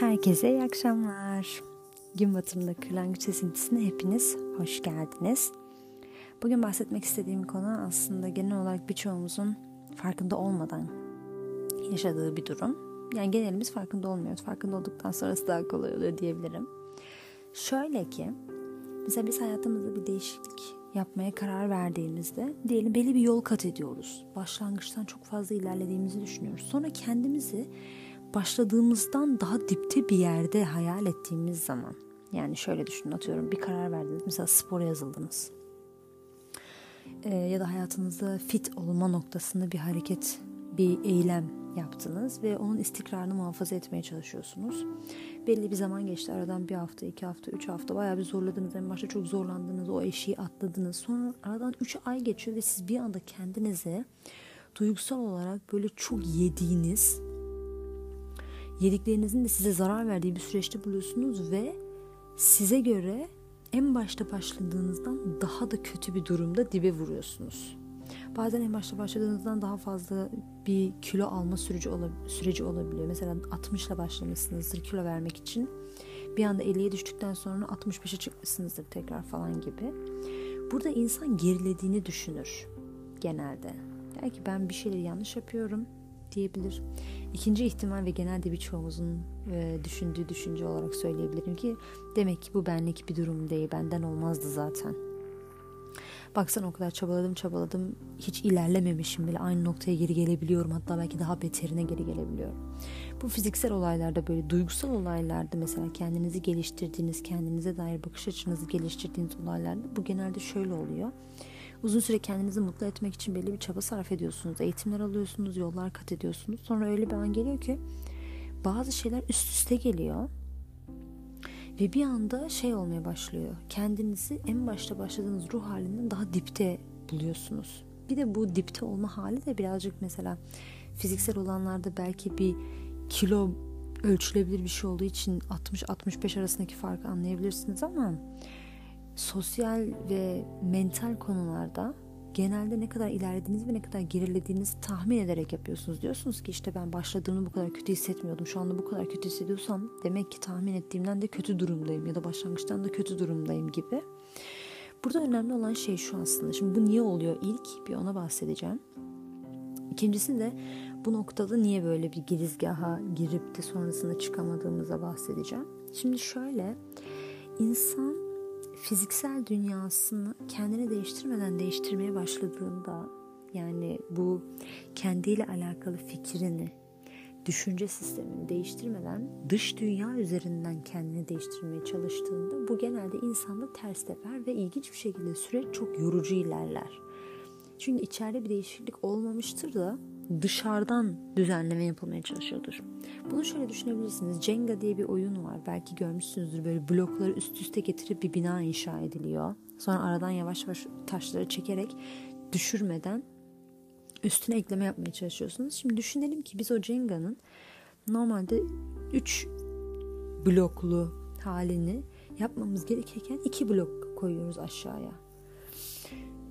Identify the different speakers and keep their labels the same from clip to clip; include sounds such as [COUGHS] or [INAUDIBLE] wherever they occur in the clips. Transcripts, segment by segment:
Speaker 1: Herkese iyi akşamlar. Gün batımında kırlangıç esintisine hepiniz hoş geldiniz. Bugün bahsetmek istediğim konu aslında genel olarak birçoğumuzun farkında olmadan yaşadığı bir durum. Yani genelimiz farkında olmuyoruz. Farkında olduktan sonrası daha kolay oluyor diyebilirim. Şöyle ki mesela biz hayatımızda bir değişiklik yapmaya karar verdiğimizde diyelim belli bir yol kat ediyoruz. Başlangıçtan çok fazla ilerlediğimizi düşünüyoruz. Sonra kendimizi başladığımızdan daha dipte bir yerde hayal ettiğimiz zaman yani şöyle düşünün atıyorum bir karar verdiniz mesela spora yazıldınız ee, ya da hayatınızda fit olma noktasında bir hareket bir eylem yaptınız ve onun istikrarını muhafaza etmeye çalışıyorsunuz. Belli bir zaman geçti aradan bir hafta, iki hafta, üç hafta bayağı bir zorladınız. En başta çok zorlandınız, o eşiği atladınız. Sonra aradan üç ay geçiyor ve siz bir anda kendinize duygusal olarak böyle çok yediğiniz yediklerinizin de size zarar verdiği bir süreçte buluyorsunuz ve size göre en başta başladığınızdan daha da kötü bir durumda dibe vuruyorsunuz. Bazen en başta başladığınızdan daha fazla bir kilo alma süreci, süreci olabiliyor. Mesela 60 ile başlamışsınızdır kilo vermek için. Bir anda 50'ye düştükten sonra 65'e çıkmışsınızdır tekrar falan gibi. Burada insan gerilediğini düşünür genelde. Der ki ben bir şeyleri yanlış yapıyorum diyebilir. İkinci ihtimal ve genelde birçoğumuzun e, düşündüğü düşünce olarak söyleyebilirim ki demek ki bu benlik bir durum değil. Benden olmazdı zaten. Baksana o kadar çabaladım çabaladım hiç ilerlememişim bile aynı noktaya geri gelebiliyorum hatta belki daha beterine geri gelebiliyorum. Bu fiziksel olaylarda böyle duygusal olaylarda mesela kendinizi geliştirdiğiniz kendinize dair bakış açınızı geliştirdiğiniz olaylarda bu genelde şöyle oluyor. Uzun süre kendinizi mutlu etmek için belli bir çaba sarf ediyorsunuz. Eğitimler alıyorsunuz, yollar kat ediyorsunuz. Sonra öyle bir an geliyor ki bazı şeyler üst üste geliyor. Ve bir anda şey olmaya başlıyor. Kendinizi en başta başladığınız ruh halinden daha dipte buluyorsunuz. Bir de bu dipte olma hali de birazcık mesela fiziksel olanlarda belki bir kilo ölçülebilir bir şey olduğu için 60-65 arasındaki farkı anlayabilirsiniz ama sosyal ve mental konularda genelde ne kadar ilerlediğiniz ve ne kadar gerilediğinizi tahmin ederek yapıyorsunuz. Diyorsunuz ki işte ben başladığımda bu kadar kötü hissetmiyordum. Şu anda bu kadar kötü hissediyorsam demek ki tahmin ettiğimden de kötü durumdayım ya da başlangıçtan da kötü durumdayım gibi. Burada önemli olan şey şu aslında. Şimdi bu niye oluyor ilk bir ona bahsedeceğim. İkincisi de bu noktada niye böyle bir girizgaha girip de sonrasında çıkamadığımıza bahsedeceğim. Şimdi şöyle insan fiziksel dünyasını kendini değiştirmeden değiştirmeye başladığında yani bu kendiyle alakalı fikrini, düşünce sistemini değiştirmeden dış dünya üzerinden kendini değiştirmeye çalıştığında bu genelde insanda ters teper ve ilginç bir şekilde süreç çok yorucu ilerler. Çünkü içeride bir değişiklik olmamıştır da dışarıdan düzenleme yapılmaya çalışıyordur. Bunu şöyle düşünebilirsiniz. Jenga diye bir oyun var. Belki görmüşsünüzdür. Böyle blokları üst üste getirip bir bina inşa ediliyor. Sonra aradan yavaş yavaş taşları çekerek düşürmeden üstüne ekleme yapmaya çalışıyorsunuz. Şimdi düşünelim ki biz o Jenga'nın normalde 3 bloklu halini yapmamız gerekirken 2 blok koyuyoruz aşağıya.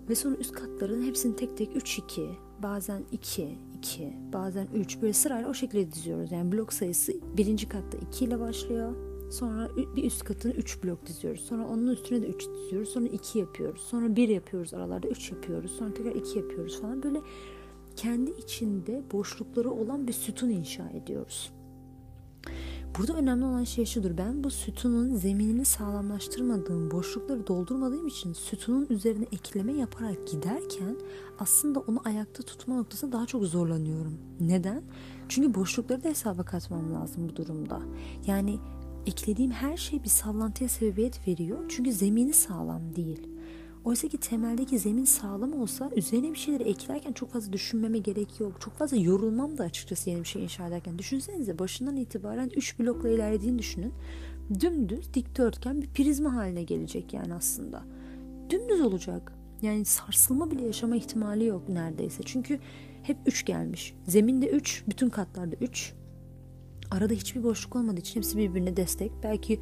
Speaker 1: Ve sonra üst katların hepsini tek tek 3-2, bazen 2, 2, bazen 3 böyle sırayla o şekilde diziyoruz. Yani blok sayısı birinci katta 2 ile başlıyor. Sonra bir üst katını 3 blok diziyoruz. Sonra onun üstüne de 3 diziyoruz. Sonra 2 yapıyoruz. Sonra 1 yapıyoruz aralarda 3 yapıyoruz. Sonra tekrar 2 yapıyoruz falan. Böyle kendi içinde boşlukları olan bir sütun inşa ediyoruz. Burada önemli olan şey şudur. Ben bu sütunun zeminini sağlamlaştırmadığım, boşlukları doldurmadığım için sütunun üzerine ekleme yaparak giderken aslında onu ayakta tutma noktasında daha çok zorlanıyorum. Neden? Çünkü boşlukları da hesaba katmam lazım bu durumda. Yani eklediğim her şey bir sallantıya sebebiyet veriyor. Çünkü zemini sağlam değil. Oysa ki temeldeki zemin sağlam olsa üzerine bir şeyleri eklerken çok fazla düşünmeme gerek yok. Çok fazla yorulmam da açıkçası yeni bir şey inşa ederken. Düşünsenize başından itibaren 3 blokla ilerlediğini düşünün. Dümdüz dikdörtgen bir prizma haline gelecek yani aslında. Dümdüz olacak. Yani sarsılma bile yaşama ihtimali yok neredeyse. Çünkü hep 3 gelmiş. Zeminde 3, bütün katlarda 3. Arada hiçbir boşluk olmadığı için hepsi birbirine destek. Belki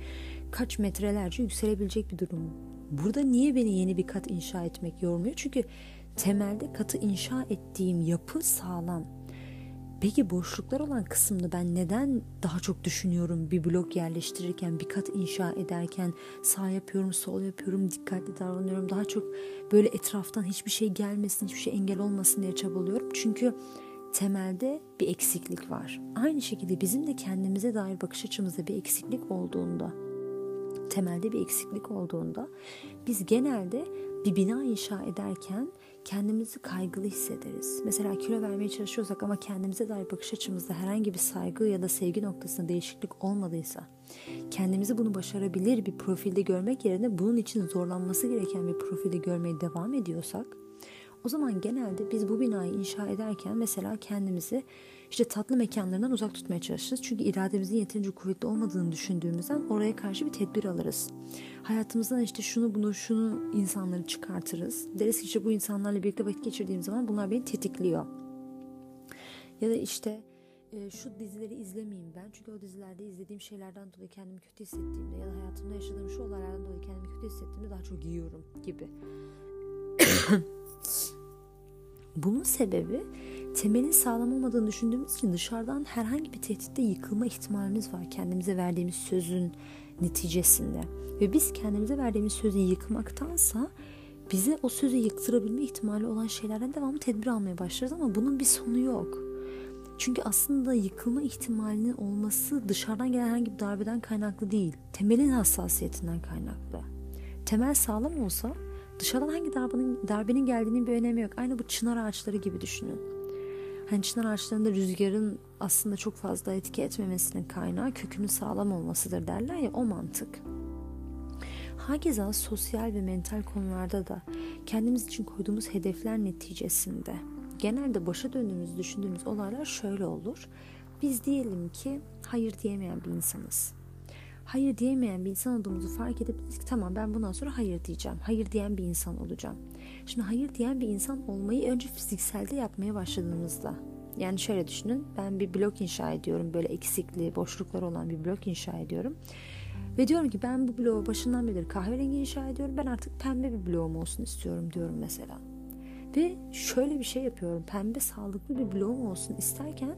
Speaker 1: kaç metrelerce yükselebilecek bir durum Burada niye beni yeni bir kat inşa etmek yormuyor? Çünkü temelde katı inşa ettiğim yapı sağlam. Peki boşluklar olan kısımda ben neden daha çok düşünüyorum bir blok yerleştirirken, bir kat inşa ederken sağ yapıyorum, sol yapıyorum, dikkatli davranıyorum. Daha çok böyle etraftan hiçbir şey gelmesin, hiçbir şey engel olmasın diye çabalıyorum. Çünkü temelde bir eksiklik var. Aynı şekilde bizim de kendimize dair bakış açımızda bir eksiklik olduğunda, temelde bir eksiklik olduğunda biz genelde bir bina inşa ederken kendimizi kaygılı hissederiz. Mesela kilo vermeye çalışıyorsak ama kendimize dair bakış açımızda herhangi bir saygı ya da sevgi noktasında değişiklik olmadıysa, kendimizi bunu başarabilir bir profilde görmek yerine bunun için zorlanması gereken bir profilde görmeye devam ediyorsak, o zaman genelde biz bu binayı inşa ederken mesela kendimizi işte tatlı mekanlarından uzak tutmaya çalışırız. Çünkü irademizin yeterince kuvvetli olmadığını düşündüğümüzden oraya karşı bir tedbir alırız. Hayatımızdan işte şunu bunu şunu insanları çıkartırız. Deriz ki işte bu insanlarla birlikte vakit geçirdiğim zaman bunlar beni tetikliyor. Ya da işte e, şu dizileri izlemeyeyim ben. Çünkü o dizilerde izlediğim şeylerden dolayı kendimi kötü hissettiğimde ya da hayatımda yaşadığım şu olaylardan dolayı kendimi kötü hissettiğimde daha çok yiyorum gibi. [COUGHS] Bunun sebebi temelin sağlam olmadığını düşündüğümüz için dışarıdan herhangi bir tehditte yıkılma ihtimalimiz var. Kendimize verdiğimiz sözün neticesinde. Ve biz kendimize verdiğimiz sözü yıkmaktansa bize o sözü yıktırabilme ihtimali olan şeylerden devamlı tedbir almaya başlarız ama bunun bir sonu yok. Çünkü aslında yıkılma ihtimalinin olması dışarıdan gelen herhangi bir darbeden kaynaklı değil. Temelin hassasiyetinden kaynaklı. Temel sağlam olsa dışarıdan hangi darbenin, darbenin geldiğinin bir önemi yok. Aynı bu çınar ağaçları gibi düşünün. Hani çınar ağaçlarında rüzgarın aslında çok fazla etki etmemesinin kaynağı kökünün sağlam olmasıdır derler ya o mantık. Hakeza sosyal ve mental konularda da kendimiz için koyduğumuz hedefler neticesinde genelde başa döndüğümüz düşündüğümüz olaylar şöyle olur. Biz diyelim ki hayır diyemeyen bir insanız. Hayır diyemeyen bir insan olduğumuzu fark edip ki tamam ben bundan sonra hayır diyeceğim. Hayır diyen bir insan olacağım. Şimdi hayır diyen bir insan olmayı önce fizikselde yapmaya başladığımızda yani şöyle düşünün ben bir blok inşa ediyorum böyle eksikli boşluklar olan bir blok inşa ediyorum. Ve diyorum ki ben bu bloğu başından beri kahverengi inşa ediyorum. Ben artık pembe bir bloğum olsun istiyorum diyorum mesela. Ve şöyle bir şey yapıyorum. Pembe sağlıklı bir bloğum olsun isterken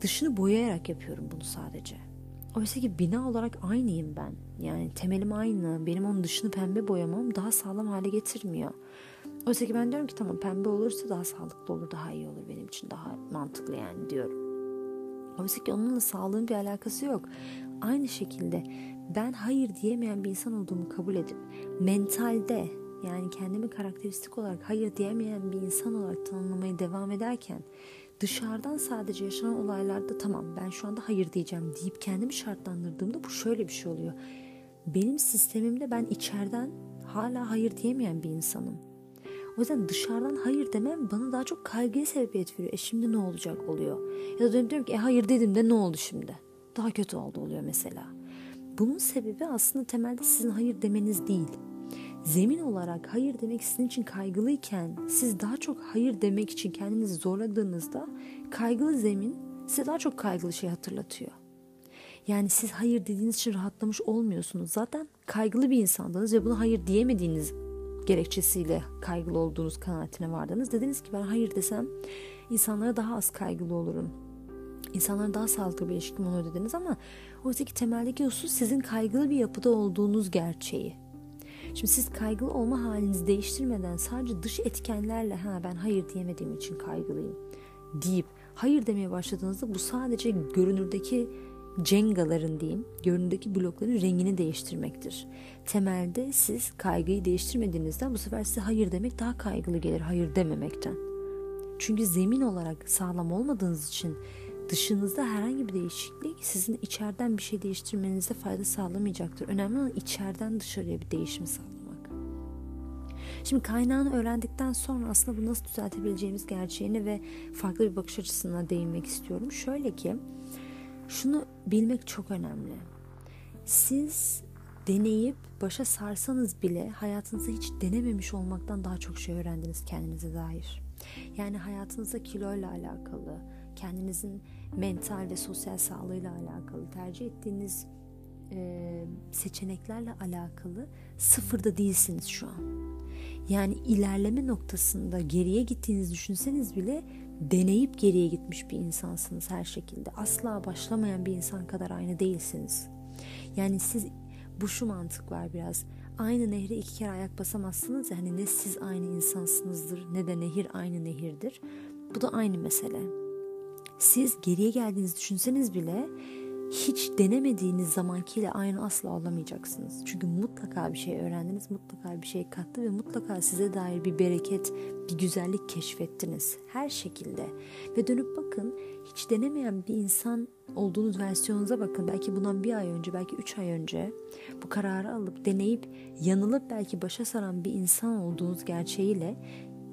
Speaker 1: dışını boyayarak yapıyorum bunu sadece. Oysa ki bina olarak aynıyım ben. Yani temelim aynı. Benim onun dışını pembe boyamam daha sağlam hale getirmiyor. Oysa ki ben diyorum ki tamam pembe olursa daha sağlıklı olur, daha iyi olur benim için, daha mantıklı yani diyorum. Oysa ki onunla sağlığın bir alakası yok. Aynı şekilde ben hayır diyemeyen bir insan olduğumu kabul edip mentalde yani kendimi karakteristik olarak hayır diyemeyen bir insan olarak tanımlamaya devam ederken dışarıdan sadece yaşanan olaylarda tamam ben şu anda hayır diyeceğim deyip kendimi şartlandırdığımda bu şöyle bir şey oluyor. Benim sistemimde ben içeriden hala hayır diyemeyen bir insanım. O yüzden dışarıdan hayır demem bana daha çok kaygıya sebebiyet veriyor. E şimdi ne olacak oluyor. Ya da diyorum ki e hayır dedim de ne oldu şimdi? Daha kötü oldu oluyor mesela. Bunun sebebi aslında temelde sizin hayır demeniz değil. Zemin olarak hayır demek sizin için kaygılıyken siz daha çok hayır demek için kendinizi zorladığınızda kaygılı zemin size daha çok kaygılı şey hatırlatıyor. Yani siz hayır dediğiniz için rahatlamış olmuyorsunuz. Zaten kaygılı bir insandınız ve buna hayır diyemediğiniz gerekçesiyle kaygılı olduğunuz kanaatine vardınız. Dediniz ki ben hayır desem insanlara daha az kaygılı olurum. İnsanlara daha sağlıklı bir ilişkim olur dediniz ama oysa ki temeldeki husus sizin kaygılı bir yapıda olduğunuz gerçeği. Şimdi siz kaygılı olma halinizi değiştirmeden sadece dış etkenlerle ha ben hayır diyemediğim için kaygılıyım deyip hayır demeye başladığınızda bu sadece görünürdeki cengaların diyeyim, görünürdeki blokların rengini değiştirmektir. Temelde siz kaygıyı değiştirmediğinizden bu sefer size hayır demek daha kaygılı gelir hayır dememekten. Çünkü zemin olarak sağlam olmadığınız için dışınızda herhangi bir değişiklik sizin içeriden bir şey değiştirmenize fayda sağlamayacaktır. Önemli olan içeriden dışarıya bir değişim sağlamak. Şimdi kaynağını öğrendikten sonra aslında bunu nasıl düzeltebileceğimiz gerçeğini ve farklı bir bakış açısına değinmek istiyorum. Şöyle ki şunu bilmek çok önemli. Siz deneyip başa sarsanız bile hayatınızda hiç denememiş olmaktan daha çok şey öğrendiniz kendinize dair. Yani hayatınızda kiloyla alakalı, kendinizin mental ve sosyal sağlığıyla alakalı, tercih ettiğiniz e, seçeneklerle alakalı sıfırda değilsiniz şu an. Yani ilerleme noktasında geriye gittiğinizi düşünseniz bile deneyip geriye gitmiş bir insansınız her şekilde. Asla başlamayan bir insan kadar aynı değilsiniz. Yani siz bu şu mantık var biraz. Aynı nehre iki kere ayak basamazsınız ya hani ne siz aynı insansınızdır ne de nehir aynı nehirdir. Bu da aynı mesele. Siz geriye geldiğinizi düşünseniz bile hiç denemediğiniz zamankiyle aynı asla olamayacaksınız. Çünkü mutlaka bir şey öğrendiniz, mutlaka bir şey kattı ve mutlaka size dair bir bereket, bir güzellik keşfettiniz her şekilde. Ve dönüp bakın hiç denemeyen bir insan olduğunuz versiyonunuza bakın. Belki bundan bir ay önce, belki üç ay önce bu kararı alıp deneyip yanılıp belki başa saran bir insan olduğunuz gerçeğiyle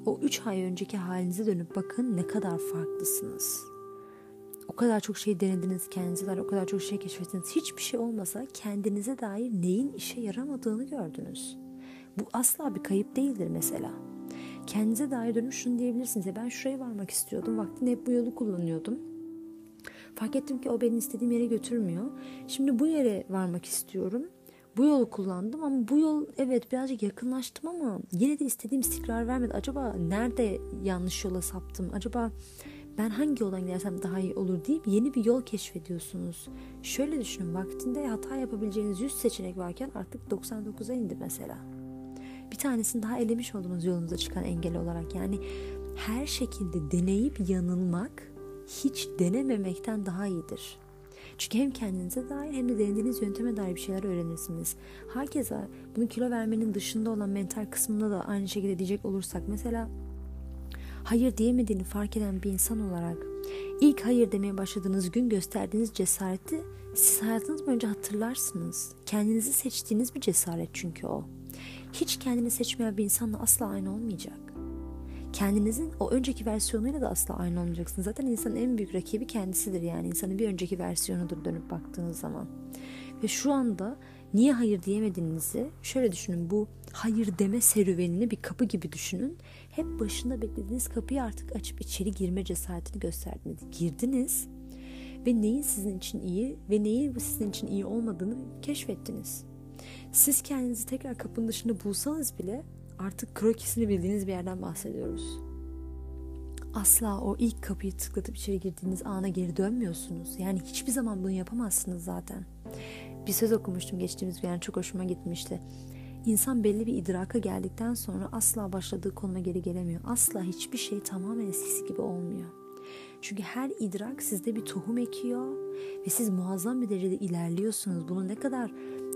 Speaker 1: o üç ay önceki halinize dönüp bakın ne kadar farklısınız. O kadar çok şey denediniz kendinize dair, o kadar çok şey keşfettiniz. Hiçbir şey olmasa kendinize dair neyin işe yaramadığını gördünüz. Bu asla bir kayıp değildir mesela. Kendinize dair dönüp şunu diyebilirsiniz. Ya ben şuraya varmak istiyordum. Vaktinde hep bu yolu kullanıyordum. Fark ettim ki o beni istediğim yere götürmüyor. Şimdi bu yere varmak istiyorum. Bu yolu kullandım ama bu yol evet birazcık yakınlaştım ama yine de istediğim istikrar vermedi. Acaba nerede yanlış yola saptım? Acaba ben hangi yoldan gidersem daha iyi olur deyip yeni bir yol keşfediyorsunuz. Şöyle düşünün vaktinde hata yapabileceğiniz 100 seçenek varken artık 99'a indi mesela. Bir tanesini daha elemiş oldunuz yolunuza çıkan engel olarak. Yani her şekilde deneyip yanılmak hiç denememekten daha iyidir. Çünkü hem kendinize dair hem de denediğiniz yönteme dair bir şeyler öğrenirsiniz. Herkese bunu kilo vermenin dışında olan mental kısmında da aynı şekilde diyecek olursak mesela hayır diyemediğini fark eden bir insan olarak ilk hayır demeye başladığınız gün gösterdiğiniz cesareti siz hayatınız boyunca hatırlarsınız. Kendinizi seçtiğiniz bir cesaret çünkü o. Hiç kendini seçmeyen bir insanla asla aynı olmayacak. Kendinizin o önceki versiyonuyla da asla aynı olmayacaksınız. Zaten insanın en büyük rakibi kendisidir yani. insanın bir önceki versiyonudur dönüp baktığınız zaman. Ve şu anda niye hayır diyemediğinizi şöyle düşünün. Bu hayır deme serüvenini bir kapı gibi düşünün. Hep başında beklediğiniz kapıyı artık açıp içeri girme cesaretini gösterdiniz. Girdiniz ve neyin sizin için iyi ve neyin sizin için iyi olmadığını keşfettiniz. Siz kendinizi tekrar kapının dışında bulsanız bile artık krokisini bildiğiniz bir yerden bahsediyoruz. Asla o ilk kapıyı tıklatıp içeri girdiğiniz ana geri dönmüyorsunuz. Yani hiçbir zaman bunu yapamazsınız zaten. Bir söz okumuştum geçtiğimiz gün yani çok hoşuma gitmişti. İnsan belli bir idraka geldikten sonra asla başladığı konuma geri gelemiyor. Asla hiçbir şey tamamen eskisi gibi olmuyor. Çünkü her idrak sizde bir tohum ekiyor ve siz muazzam bir derecede ilerliyorsunuz. Bunu ne kadar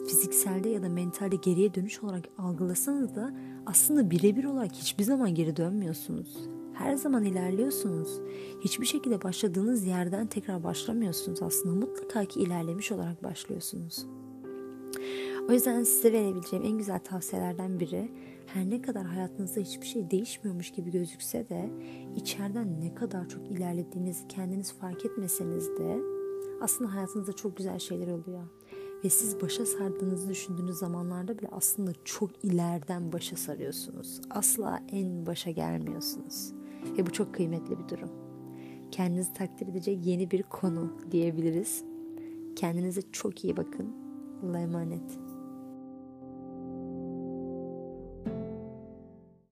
Speaker 1: fizikselde ya da mentalde geriye dönüş olarak algılasanız da aslında birebir olarak hiçbir zaman geri dönmüyorsunuz. Her zaman ilerliyorsunuz. Hiçbir şekilde başladığınız yerden tekrar başlamıyorsunuz aslında. Mutlaka ki ilerlemiş olarak başlıyorsunuz. O yüzden size verebileceğim en güzel tavsiyelerden biri her ne kadar hayatınızda hiçbir şey değişmiyormuş gibi gözükse de içeriden ne kadar çok ilerlediğinizi kendiniz fark etmeseniz de aslında hayatınızda çok güzel şeyler oluyor. Ve siz başa sardığınızı düşündüğünüz zamanlarda bile aslında çok ileriden başa sarıyorsunuz. Asla en başa gelmiyorsunuz. Ve bu çok kıymetli bir durum. Kendinizi takdir edecek yeni bir konu diyebiliriz. Kendinize çok iyi bakın. Allah'a emanet.